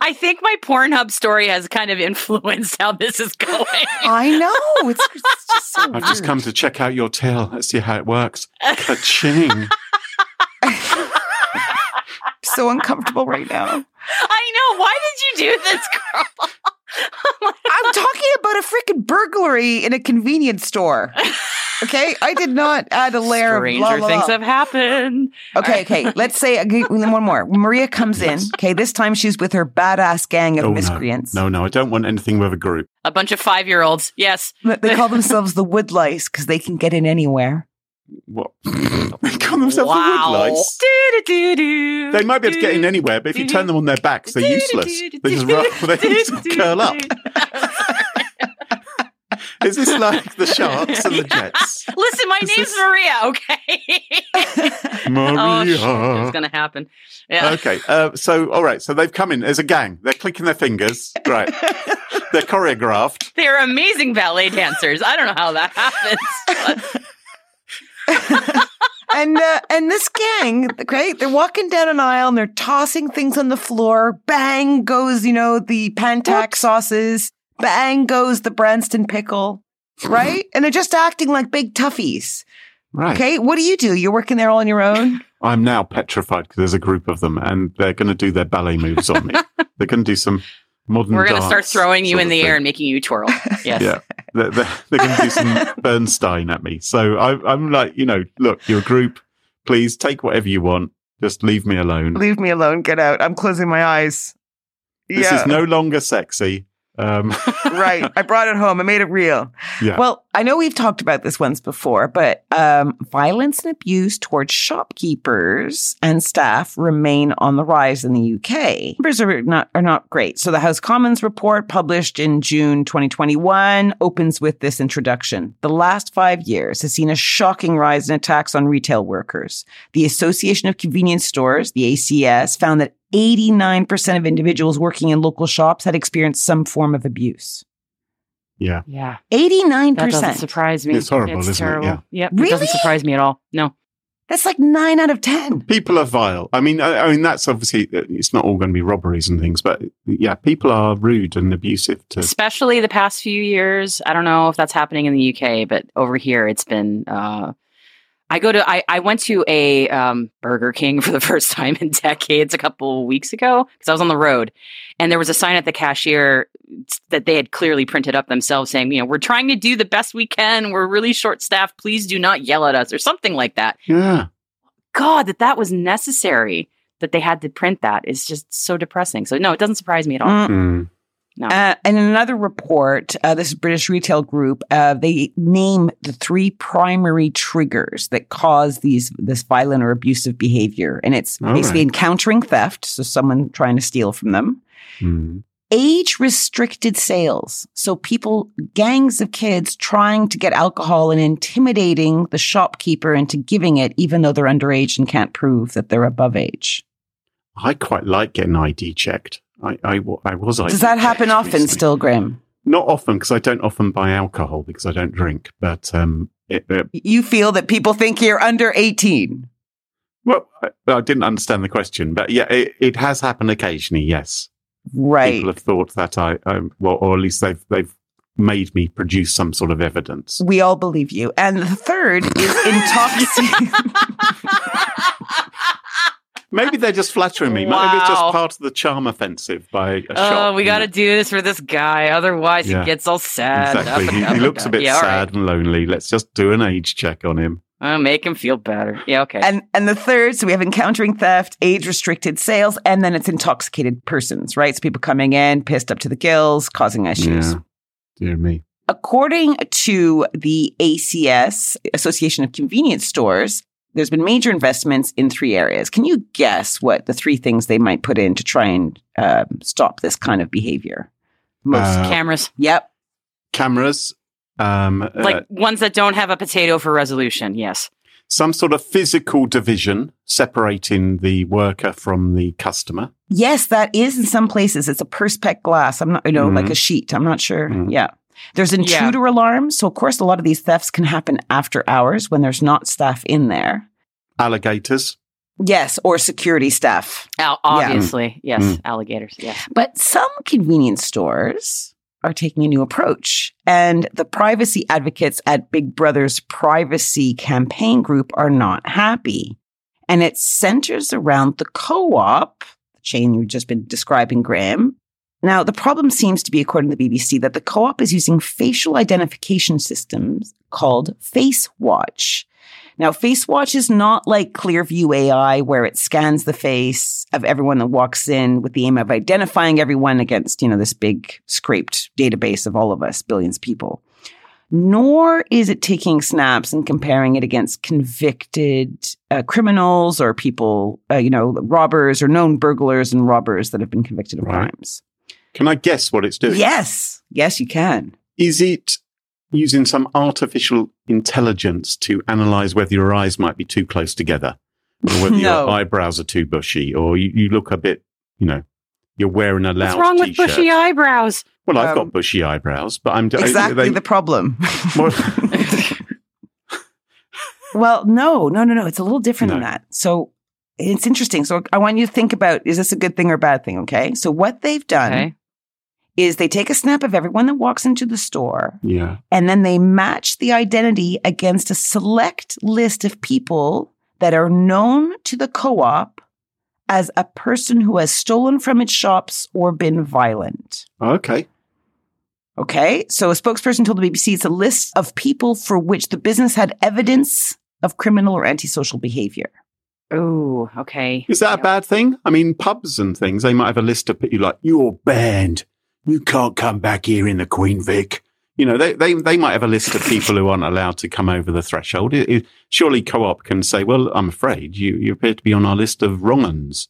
I think my Pornhub story has kind of influenced how this is going. <gasps>
I know it's, it's just so.
I've just come to check out your tail. Let's see how it works. Ka-ching. <laughs>
so uncomfortable right now.
I know. Why did you do this, girl? <laughs>
I'm talking about a freaking burglary in a convenience store. <laughs> Okay, I did not add a layer
Stranger
of blah, blah,
things
blah.
have happened.
Okay, okay. <laughs> Let's say uh, one more. Maria comes in. Okay, this time she's with her badass gang of
Oh,
miscreants.
No, no, I don't want anything with a group.
A bunch of five year olds. Yes.
They call themselves the Woodlice because they can get in anywhere.
what? <laughs> they call themselves
Wow.
the woodlice.
Do-do-do-do.
They might be able to get in anywhere, but if you turn them on their backs, they're useless. They just, they just curl up. <laughs> Is this like the <laughs> sharks and the jets?
Listen, my
Is
name's
this-
Maria, okay? <laughs>
Maria.
oh, shit, it's going to happen. Yeah.
Okay, uh, so all right, so they've come in as a gang. They're clicking their fingers. Right, <laughs> they're choreographed.
They're amazing ballet dancers. I don't know how that happens.
and uh, and this gang, okay, they're walking down an aisle and they're tossing things on the floor. Bang goes, you know, the Pantac sauces. Bang goes the Branston pickle, right? and they're just acting like big toughies.
Right.
Okay, what do you do? You're working there all on your own. <laughs>
I'm now petrified because there's a group of them and they're going to do their ballet moves on me. <laughs> they're going to do some modern.
We're going to start throwing you in the
thing.
air and making you twirl. <laughs> Yes.
Yeah, they're, they're, they're going to do some Bernstein at me. So I, I'm like, you know, look, you're a group. Please take whatever you want. Just leave me alone.
Leave me alone. Get out. I'm closing my eyes.
This is no longer sexy. Um, <laughs>
right. I brought it home. I made it real.
yeah.
Well, I know we've talked about this once before, but um, violence and abuse towards shopkeepers and staff remain on the rise in the UK. Numbers are not are not great. So the House Commons report published in June 2021 opens with this introduction. The last 5 years has seen a shocking rise in attacks on retail workers. The Association of Convenience Stores, the ACS, found that 89% of individuals working in local shops had experienced some form of abuse.
yeah.
Yeah.
89%.
That doesn't surprise me.
It's horrible, isn't it? Yeah.
Yep. It
Really?
doesn't surprise me at all. No.
That's like nine out of 10.
People are vile. I mean, I, I mean, that's obviously, it's not all going to be robberies and things, but yeah, people are rude and abusive to.
Especially the past few years. I don't know if that's happening in the UK, but over here it's been uh I go to I, I went to a um, Burger King <laughs> for the first time in decades a couple weeks ago because I was on the road, and there was a sign at the cashier that they had clearly printed up themselves saying, you know, we're trying to do the best we can. We're really short staffed. Please do not yell at us or something like that.
Yeah.
God, that that was necessary that they had to print that is just so depressing. So no, it doesn't surprise me at all.
Mm.
No.
Uh, and in another report, uh, this is British Retail Group, uh, they name the three primary triggers that cause these this violent or abusive behavior, and it's
All
basically
right.
encountering theft, so someone trying to steal from them,
Mm.
age restricted sales, so people, gangs of kids trying to get alcohol and intimidating the shopkeeper into giving it, even though they're underage and can't prove that they're above age.
I quite like getting ID checked. I, I, I was ID
Does that happen often
recently.
still, Graham?
Not often because I don't often buy alcohol because I don't drink. But um, it, it,
You feel that people think you're under 18.
well, I, I didn't understand the question, but yeah, it, it has happened occasionally. Yes,
Right.
people have thought that I, I, well, or at least they've they've made me produce some sort of evidence.
We all believe you. And the third is <laughs> intoxicating. <laughs>
Maybe they're just flattering me. Maybe it's just part of the charm offensive by a shop.
Oh,
we
got to do this for this guy. Otherwise,
Yeah.
he gets all sad.
Exactly.
Up
He,
and
he
up <laughs>
looks a bit
yeah,
sad
right.
and lonely. Let's just do an age check on him.
Oh, make him feel better. Yeah, okay.
and and the third, so we have encountering theft, age restricted sales, and then it's intoxicated persons, right? So people coming in, pissed up to the gills, causing issues.
Yeah. Dear me.
According to the ACS, Association of Convenience Stores, there's been major investments in three areas. Can you guess what the three things they might put in to try and um, stop this kind of behavior? Most.
Uh,
Cameras,
yep.
Cameras, um, uh,
like ones that don't have a potato for resolution. Yes.
some sort of physical division separating the worker from the customer.
Yes, that is in some places. It's a perspex glass. I'm not, you know,
Mhm.
like a sheet. I'm not sure.
Mhm.
Yeah. There's intruder alarms. So, of course, a lot of these thefts can happen after hours when there's not staff in there.
Alligators.
Yes, or security staff.
Al- obviously. Yes.
Mm.
Alligators. Yes.
But some convenience stores are taking a new approach. And the privacy advocates at Big Brother's privacy campaign group are not happy. And it centers around the co op, the chain you've just been describing, Graham. Now, the problem seems to be, according to the BBC, that the co op is using facial identification systems called FaceWatch. Now, FaceWatch is not like Clearview AI, where it scans the face of everyone that walks in with the aim of identifying everyone against, you know, this big scraped database of all of us, billions of people. nor is it taking snaps and comparing it against convicted uh, criminals or people, uh, you know, robbers or known burglars and robbers that have been convicted of
Right.
crimes.
Can I guess what it's doing?
Yes, yes, you can.
Is it using some artificial intelligence to analyze whether your eyes might be too close together or whether <laughs>
No.
your eyebrows are too bushy or you, you look a bit, you know, you're wearing a loud
What's wrong with
t-shirt?
bushy eyebrows?
Well, I've
Um,
got bushy eyebrows, but I'm
Exactly
they-
the problem. <laughs> Well, no, no, no, no. It's a little different than that. So it's interesting. So I want you to think about is this a good thing or a bad thing? Okay. So what they've done
Okay.
Is they take a snap of everyone that walks into the store
yeah.
and then they match the identity against a select list of people that are known to the co op as a person who has stolen from its shops or been violent.
Okay.
Okay. So a spokesperson told the BBC it's a list of people for which the business had evidence of criminal or antisocial behavior.
Oh, okay.
Is that a bad thing? I mean, pubs and things, they might have a list of people like, you're banned. You can't come back here in the Queen Vic. You know, they, they, they might have a list of people who aren't allowed to come over the threshold. It, it- surely co-op can say, well, I'm afraid you, you appear to be on our list of wrong uns.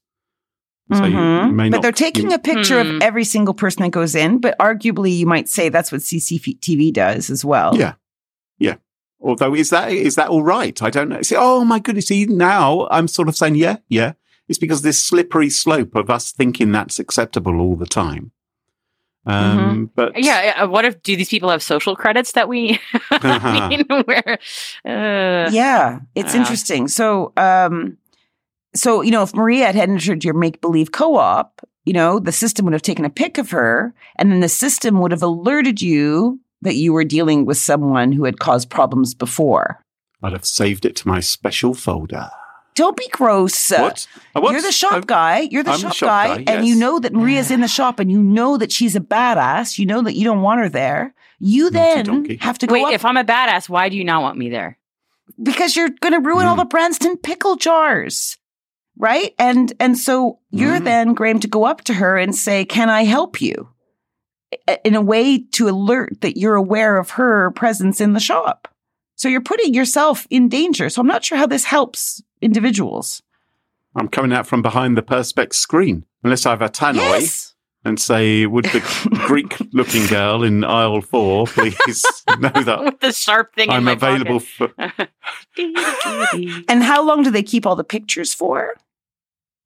So you,
Mhm.
you
but
not.
they're taking
you-
a picture
Hmm.
of every single person that goes in, but arguably you might say that's what CCTV does as well.
Yeah. Yeah. Although is that is that all right? I don't know. See, oh my goodness! See, now I'm sort of saying, yeah, yeah. It's because this slippery slope of us thinking that's acceptable all the time. Um, But
Yeah. uh, What if do these people have social credits that we? <laughs> I mean, where? Uh,
Yeah, it's
Yeah.
interesting. So, um, so you know, if Maria had entered your make believe co op, you know, the system would have taken a pic of her, and then the system would have alerted you that you were dealing with someone who had caused problems before.
I'd have saved it to my special folder.
Don't be gross. uh,
What? What?
You're the shop
Uh,
guy. You're the
I'm the
shop,
shop
guy,
guy,
and you know that Maria's in the shop, and you know that she's a badass. You know that you don't want her there. You
Naughty
then
donkey.
have to go
Wait,
up
if I'm a badass, why do you not want me there?
because you're going to ruin all
Mm.
the Branston pickle jars. Right? And and so you're
Mm.
then Graham to go up to her and say, "Can I help you?" In a way to alert that you're aware of her presence in the shop. So you're putting yourself in danger. So I'm not sure how this helps individuals.
I'm coming out from behind the perspex screen, unless I have a tannoy
Yes.
and say, "Would the <laughs> Greek-looking girl in aisle four please <laughs> know that
With the sharp thing
I'm
my
available
pocket.
for?" <laughs>
And how long do they keep all the pictures for?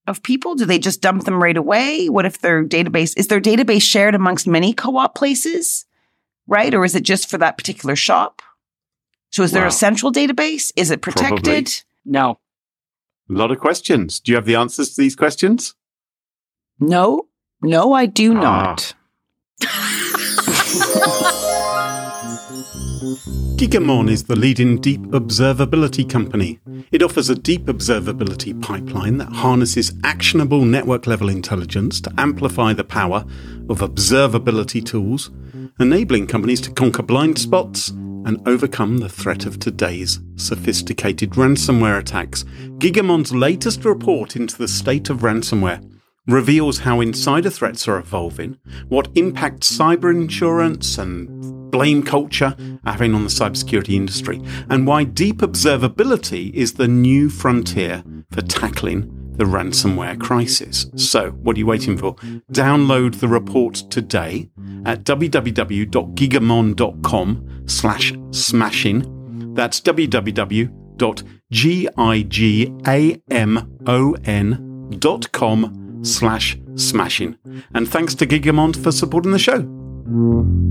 Of people? Do they just dump them right away? What if their database is their database shared amongst many co-op places? Right? Or is it just for that particular shop? So is there
Wow.
a central database? Is it protected?
Probably.
no.
A lot of questions. Do you have the answers to these questions?
No. No, I do
Ah.
not.
Gigamon is the leading deep observability company. It offers a deep observability pipeline that harnesses actionable network level intelligence to amplify the power of observability tools, enabling companies to conquer blind spots and overcome the threat of today's sophisticated ransomware attacks. Gigamon's latest report into the state of ransomware reveals how insider threats are evolving, what impact cyber insurance and blame culture are having on the cybersecurity industry, and why deep observability is the new frontier for tackling the ransomware crisis. So, what are you waiting for? Download the report today at www.gigamon.com slash smashing. That's www.gigamon.com slash smashing. And thanks to Gigamon for supporting the show.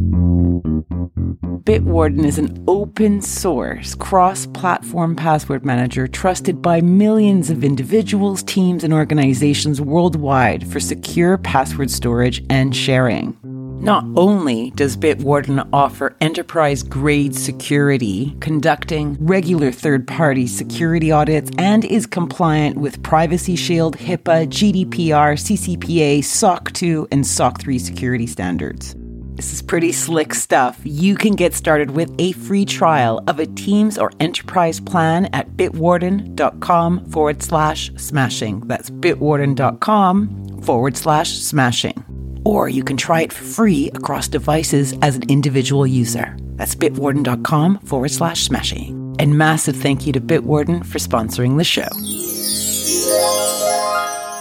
Bitwarden is an open source, cross platform password manager trusted by millions of individuals, teams, and organizations worldwide for secure password storage and sharing. Not only does Bitwarden offer enterprise grade security, conducting regular third party security audits, and is compliant with Privacy Shield, HIPAA, GDPR, CCPA, SOC 2, and SOC 3 security standards. This is pretty slick stuff. You can get started with a free trial of a Teams or Enterprise plan at bitwarden.com forward slash smashing. That's bitwarden.com forward slash smashing. Or you can try it for free across devices as an individual user. That's bitwarden.com forward slash smashing. And massive thank you to Bitwarden for sponsoring the show.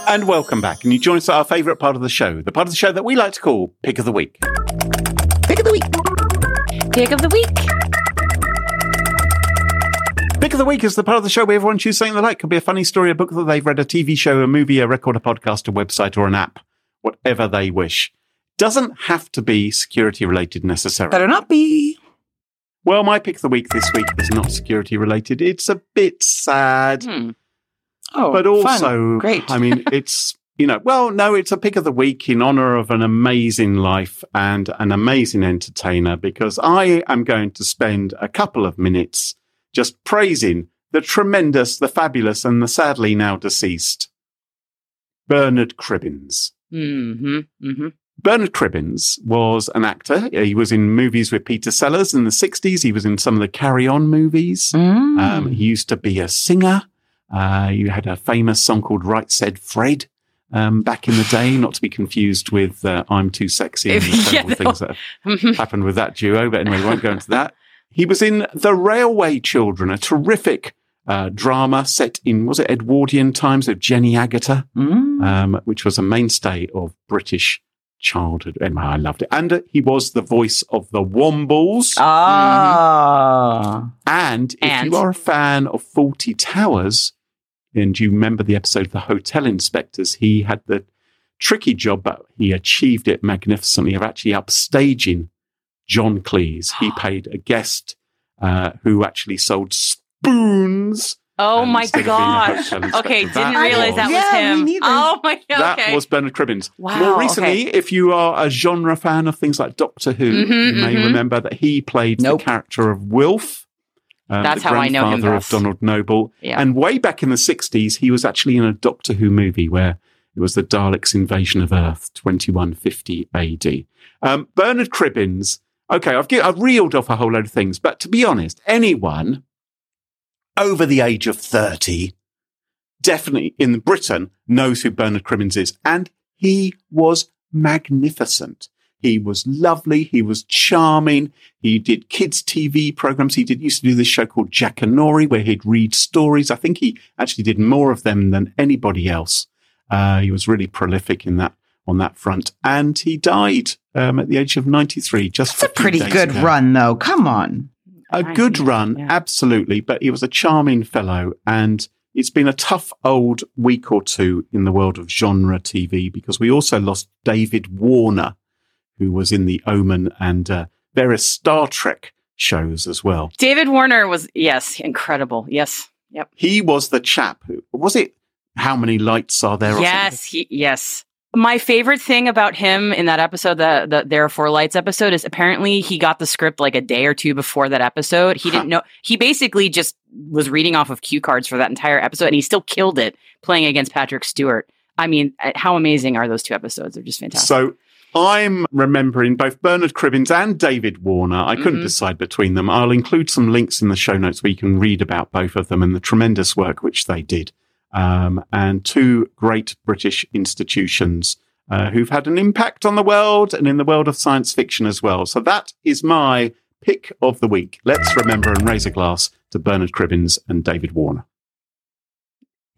And welcome back. And you join us at our favourite part of the show, the part of the show that we like to call Pick of the Week.
Pick of the week.
Pick of the Week
is the part of the show where everyone chooses something they like. Could be a funny story, a book that they've read, a TV show, a movie, a record, a podcast, a website, or an app. Whatever they wish. Doesn't have to be security related necessarily.
Better not be.
Well, my pick of the week this week is not security related. It's a bit sad.
Hmm.
Oh,
but
fun.
also,
great.
I mean, <laughs> it's you know, well, no, it's a pick of the week in honor of an amazing life and an amazing entertainer because I am going to spend a couple of minutes just praising the tremendous, the fabulous, and the sadly now deceased Bernard Cribbins.
Mm-hmm. Mm-hmm.
Bernard Cribbins was an actor. He was in movies with Peter Sellers in the 60s. He was in some of the Carry On movies.
Mm.
Um, he used to be a singer. Uh, you had a famous song called Right Said Fred um, back in the day, not to be confused with uh, I'm Too Sexy and the <laughs>
Yeah,
things that happened with that duo. But anyway, we won't go into that. He was in The Railway Children, a terrific uh, drama set in, was it Edwardian times of Jenny Agutter,
Mm.
um, which was a mainstay of British childhood. Anyway, I loved it. And uh, he was the voice of the Wombles.
Ah.
And if
And-
you are a fan of Fawlty Towers, and you remember the episode of the Hotel Inspectors, he had the tricky job, but he achieved it magnificently of actually upstaging John Cleese. He <gasps> paid a guest uh, who actually sold spoons.
Oh my
instead of being a
gosh. Okay, didn't realize that
was-
was
Yeah, me
him.
neither.
Oh my god. <laughs>
That
okay.
was Bernard Cribbins.
Wow,
More recently,
okay.
if you are a genre fan of things like Doctor Who,
Mhm,
you may
mhm.
remember that he played
Nope.
the character of Wilf. Um,
That's how I know him best.
of Donna Noble.
Yeah.
And way back in the 60s, he was actually in a Doctor Who movie where it was the Daleks' invasion of Earth, 2150 AD. Um, Bernard Cribbins, okay, I've, I've reeled off a whole load of things, but to be honest, anyone over the age of 30 definitely in Britain knows who Bernard Cribbins is. And he was magnificent. He was lovely. He was charming. He did kids' TV programs. He did used to do this show called Jackanory where he'd read stories. I think he actually did more of them than anybody else. Uh, he was really prolific in that on that front, and he died um, at the age of ninety three. Just
It's a
few
pretty
days
good
ago.
run, though. Come on.
A
I
good
see.
run,
Yeah.
absolutely. But he was a charming fellow, and it's been a tough old week or two in the world of genre TV because we also lost David Warner, who was in The Omen and uh, various Star Trek shows as well.
David Warner was yes, incredible. Yes. Yep.
He was the chap who was it? How many lights are there?
Yes, he yes. My favorite thing about him in that episode, the, the There Are Four Lights episode, is apparently he got the script like a day or two before that episode. He didn't know. He basically just was reading off of cue cards for that entire episode, and he still killed it playing against Patrick Stewart. I mean, uh, how amazing are those two episodes? They're just fantastic.
So I'm remembering both Bernard Cribbins and David Warner. I couldn't
Mhm.
decide between them. I'll include some links in the show notes where you can read about both of them and the tremendous work which they did. Um, and two great British institutions uh, who've had an impact on the world and in the world of science fiction as well. So that is my pick of the week. Let's remember and raise a glass to Bernard Cribbins and David Warner.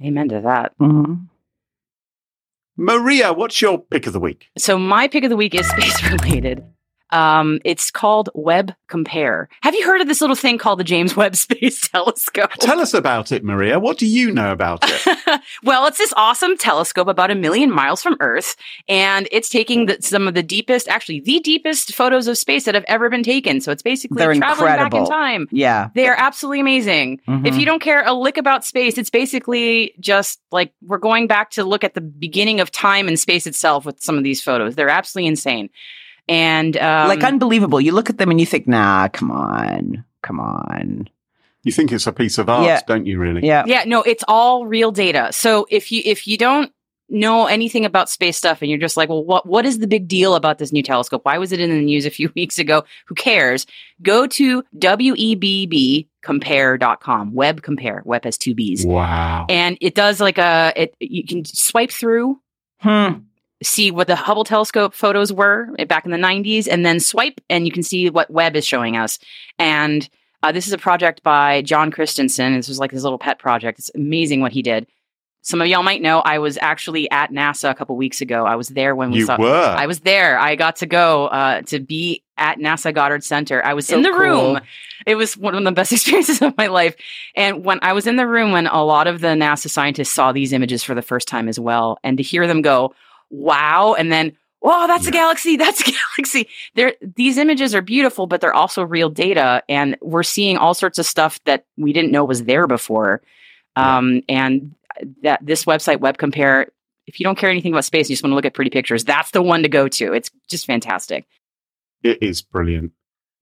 Amen to that.
Mhm.
Maria, what's your pick of the week?
So my pick of the week is <laughs> space related. Um, it's called Webb Compare. Have you heard of this little thing called the James Webb <laughs> Space Telescope?
Tell us about it, Maria. What do you know about it? <laughs>
well, it's this awesome telescope about a million miles from Earth, and it's taking the, some of the deepest, actually the deepest photos of space that have ever been taken. So it's basically
They're
traveling back in time.
Yeah.
They are absolutely amazing.
Mhm.
If you don't care a lick about space, it's basically just like we're going back to look at the beginning of time and space itself with some of these photos. They're absolutely insane. And um,
like unbelievable. You look at them and you think, nah, come on. Come on.
You think it's a piece of art,
Yeah.
don't you, really?
Yeah.
yeah, no, it's all real data. So if you if you don't know anything about space stuff and you're just like, well, what what is the big deal about this new telescope? Why was it in the news a few <laughs> weeks ago? Who cares? Go to webbcompare.com. Webb compare. Webb has two B's.
Wow.
And it does like a it you can swipe through
Hmm.
See what the Hubble telescope photos were back in the 90s, and then swipe, and you can see what Webb is showing us. And uh, this is a project by John Christensen. This was like his little pet project. It's amazing what he did. Some of y'all might know I was actually at NASA a couple weeks ago. I was there when we
You
saw.
were.
I was there. I got to go uh, to be at NASA Goddard Center. I was
So
in the
cool.
room. It was one of the best <laughs> experiences of my life. And when I was in the room, when a lot of the NASA scientists saw these images for the first time as well, and to hear them go, "Wow!" and then, "Whoa, <laughs> that's a galaxy! That's a galaxy!" They're, these images are beautiful, but they're also real data, and we're seeing all sorts of stuff that we didn't know was there before. Um, and that this website, Webb Compare, if you don't care anything about space, and you just want to look at pretty pictures, that's the one to go to. It's just fantastic.
It is brilliant.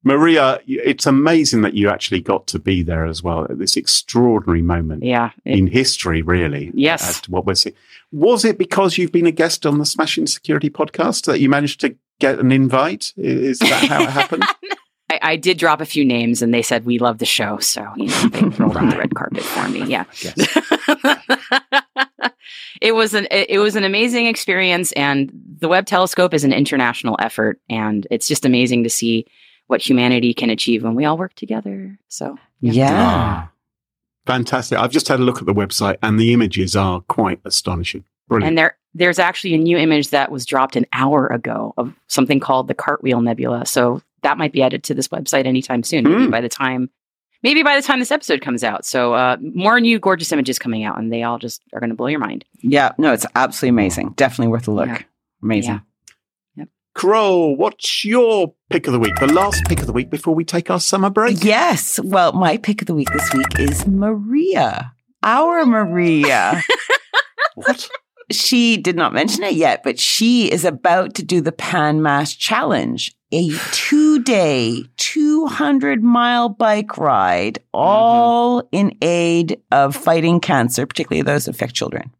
Maria, it's amazing that you actually got to be there as well at this extraordinary moment
Yeah. It-
in history, really.
Yes.
As to what we're seeing. Was it because you've been a guest on the Smashing Security podcast that you managed to get an invite? Is that how it happened? <laughs>
I, I did drop a few names and they said we love the show, so you know they <laughs> rolled out the red carpet for me. Yeah, <laughs> it was an it, it was an amazing experience, and the Webb Telescope is an international effort, and it's just amazing to see what humanity can achieve when we all work together. So
Yeah.
Ah, fantastic. I've just had a look at the website and the images are quite astonishing. Brilliant.
and there there's actually a new image that was dropped an hour ago of something called the Cartwheel Nebula. So that might be added to this website anytime soon. Maybe
Hmm.
by the time maybe by the time this episode comes out. So uh, more new gorgeous images coming out, and they all just are going to blow your mind.
Yeah. No, it's absolutely amazing. Definitely worth a look.
Yeah.
Amazing.
Carole, what's your pick of the week? The last pick of the week before we take our summer break?
Yes. Well, my pick of the week this week is Maria. Our Maria. <laughs>
What?
she did not mention it yet, but she is about to do the Pan Mass Challenge, a two day, 200 mile bike ride, mm-hmm. all in aid of fighting cancer, particularly those that affect children.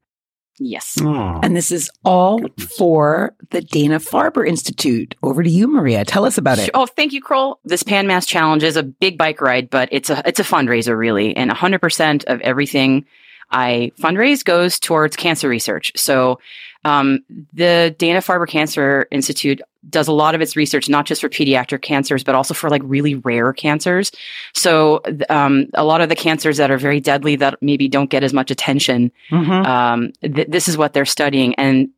Yes.
Oh.
And this is all for the Dana Farber Institute. Over to you, Maria. Tell us about it.
Oh, thank you, Carole. This Pan Mass Challenge is a big bike ride, but it's a it's a fundraiser really, and 100% of everything I fundraise goes towards cancer research. So, um, the Dana Farber Cancer Institute does a lot of its research not just for pediatric cancers, but also for like really rare cancers. So, um, a lot of the cancers that are very deadly that maybe don't get as much attention
Mhm.
um, th- this is what they're studying, and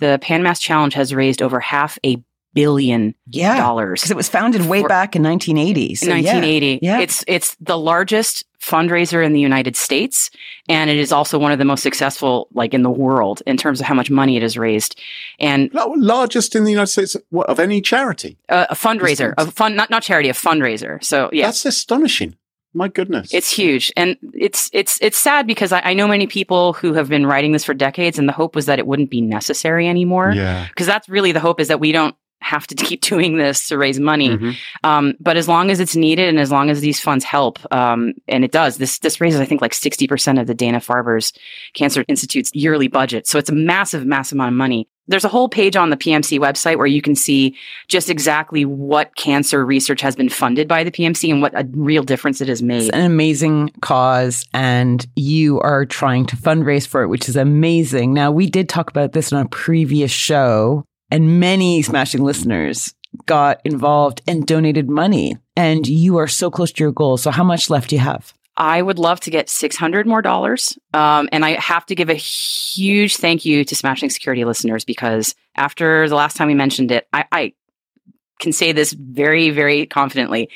the Pan Mass Challenge has raised over half a billion
Yeah.
dollars
Because it was founded way
For-
back in 1980. So,
in 1980.
Yeah.
It's it's the largest fundraiser in the United States, and it is also one of the most successful, like in the world, in terms of how much money it has raised. And
La- Largest in the United States what, of any charity.
uh, a fundraiser, a fund, not not charity, a fundraiser. So yeah,
That's astonishing. My goodness.
It's huge, and it's it's it's sad because I, I know many people who have been writing this for decades, and the hope was that it wouldn't be necessary anymore.
yeah.
Because that's really the hope is that we don't have to <laughs> keep doing this to raise money.
Mhm.
Um, but as long as it's needed, and as long as these funds help, um, and it does, this this raises I think like sixty percent of the Dana Farber's Cancer Institute's yearly budget. So it's a massive, massive amount of money. There's a whole page on the PMC website where you can see just exactly what cancer research has been funded by the PMC and what a real difference it has made.
It's an amazing cause, and you are trying to fundraise for it, which is amazing. Now, we did talk about this on a previous show, and many Smashing listeners got involved and donated money, and you are so close to your goal. So, how much left do you have?
I would love to get 600 more dollars. Um, and I have to give a huge thank you to Smashing Security listeners because after the last time we mentioned it, I, I can say this very, very confidently.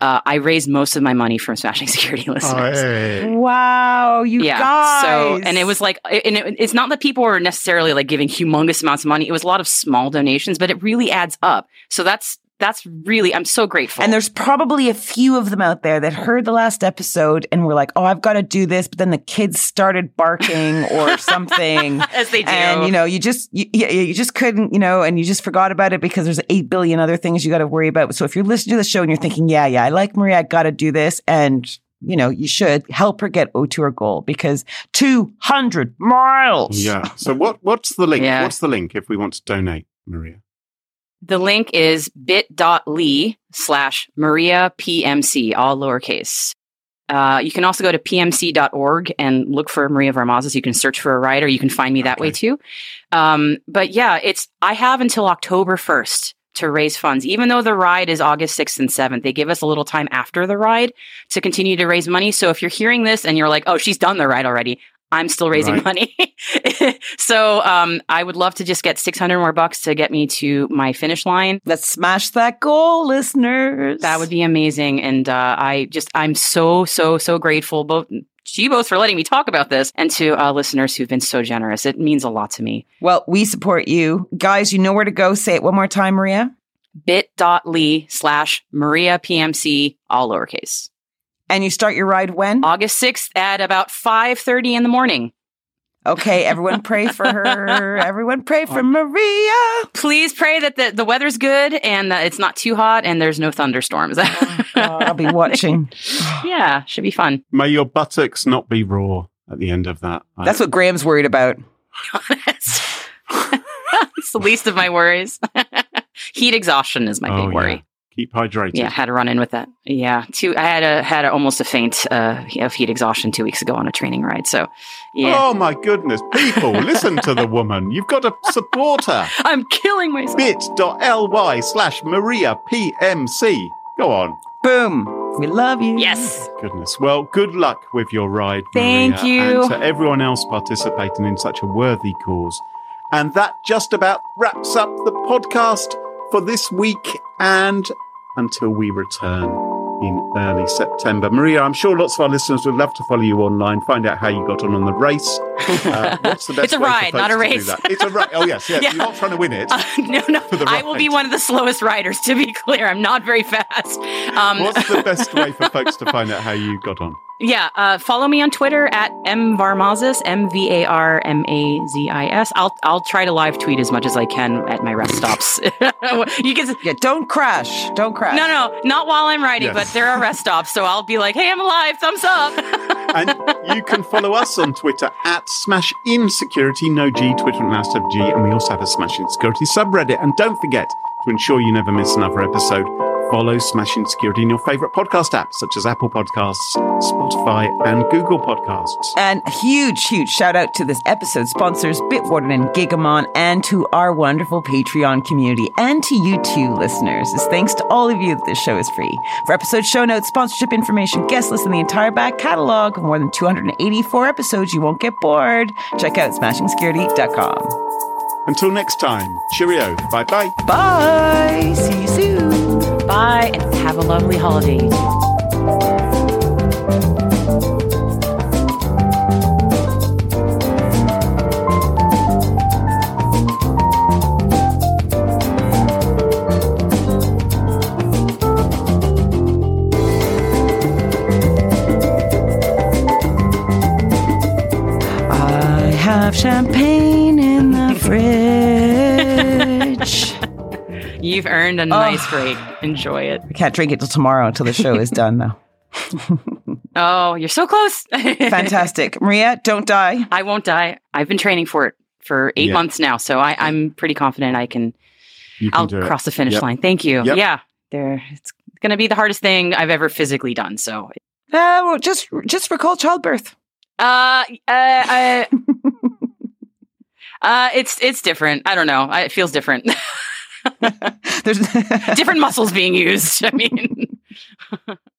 Uh, I raised most of my money from Smashing <laughs> Security listeners.
Wow, you
yeah.
guys!
So, and it was like, and it, it's not that people were necessarily like giving humongous amounts of money. It was a lot of small donations, but it really adds up. So that's that's really, I'm so grateful.
And there's probably a few of them out there that heard the last episode and were like, "Oh, I've got to do this," but then the kids started barking or <laughs> something.
as they do,
and you know you just you, you, you just couldn't you know and you just forgot about it because there's 8 billion other things you got to worry about so if you're listening to the show and you're thinking yeah yeah i like maria i got to do this and you know you should help her get to her goal because 200 miles
Yeah. So what what's the link?
Yeah.
What's the link if we want to donate, Maria?
The link is bit.ly slash Maria PMC, all lowercase. Uh, you can also go to pmc.org and look for Maria Varmazis. You can search for a ride or you can find me that way too. Um, but yeah, it's, I have until October 1st to raise funds. Even though the ride is August 6th and 7th, they give us a little time after the ride to continue to raise money. So if you're hearing this and you're like, oh, she's done the ride already, I'm still raising
Right.
money. <laughs> so um, I would love to just get 600 more bucks to get me to my finish line.
Let's smash that goal, listeners.
That would be amazing. And uh, I just, I'm so, so, so grateful both to you both for letting me talk about this and to uh, listeners who've been so generous. It means a lot to me.
Well, we support you. Guys, you know where to go. Say it one more time, Maria.
bit.ly slash Maria PMC, all lowercase.
And you start your ride when?
August 6th at about 5.30 in the morning.
Okay, everyone pray for her. <laughs> Everyone pray for Maria.
Please pray that the, the weather's good and that it's not too hot and there's no thunderstorms.
Oh, I'll be <laughs> watching.
yeah, should be fun.
May your buttocks not be raw at the end of that. I-
That's what Graham's worried about. <laughs>
it's the least of my worries. Heat exhaustion is my
Oh,
big worry.
Yeah. Keep hydrated.
Yeah, had to run in with that. Yeah, two. I had a had a, almost a faint uh, of heat exhaustion two weeks ago on a training ride. So, yeah,
Oh my goodness. People, <laughs> listen to the woman. You've got to support her.
I'm killing myself.
bit.ly slash Maria PMC. Go on.
Boom. We love you.
Yes,
Goodness. Well, good luck with your ride.
Thank
Maria,
you.
And to everyone else participating in such a worthy cause. And that just about wraps up the podcast for this week and until we return in early September. Maria, I'm sure lots of our listeners would love to follow you online, find out how you got on on the race. Uh, <laughs> what's the best
It's a ride, not a race.
It's a ride. Oh, yes, yes.
Yeah.
You're not trying to win it.
Uh, no, no. I will be one of the slowest riders. To be clear, I'm not very fast. Um,
What's the <laughs> best way for folks to find out how you got on?
Yeah, uh, follow me on Twitter at mvarmazis, M V A R M A Z I S. I'll I'll try to live tweet as much as I can at my rest stops. <laughs> you can
Yeah, don't crash. Don't crash.
no no not while I'm riding,
Yes.
but there are rest stops, so I'll be like, hey, I'm alive, thumbs up. <laughs>
And you can follow us on Twitter at Smashin Security, no G, Twitter and last G, and we also have a Smash Insecurity subreddit. And don't forget to ensure you never miss another episode. Follow Smashing Security in your favorite podcast apps such as Apple Podcasts, Spotify, and Google Podcasts.
And a huge, huge shout out to this episode sponsors, Bitwarden and Gigamon, and to our wonderful Patreon community, and to you too, listeners. It's thanks to all of you that this show is free. For episode show notes, sponsorship information, guest list, and the entire back catalog of more than 284 episodes, you won't get bored. Check out smashingsecurity.com.
Until next time, cheerio. Bye bye.
Bye. See you soon.
Bye and have a lovely holiday. You've earned a nice break. Enjoy it.
I can't drink it till tomorrow until the show is done, though. <laughs>
Oh, you're so close. <laughs>
Fantastic. Maria, don't die.
I won't die. I've been training for it for eight
Yeah.
months now, so I, I'm pretty confident I can.
Can
I'll
do it.
cross the finish
Yep.
line. Thank you.
Yep.
Yeah, there. It's going to be the hardest thing I've ever physically done. So,
Uh, well, just just recall childbirth.
uh, uh, uh, <laughs> uh it's it's different. I don't know. I, it feels different. <laughs>
There's <laughs>
different muscles being used. I mean. <laughs>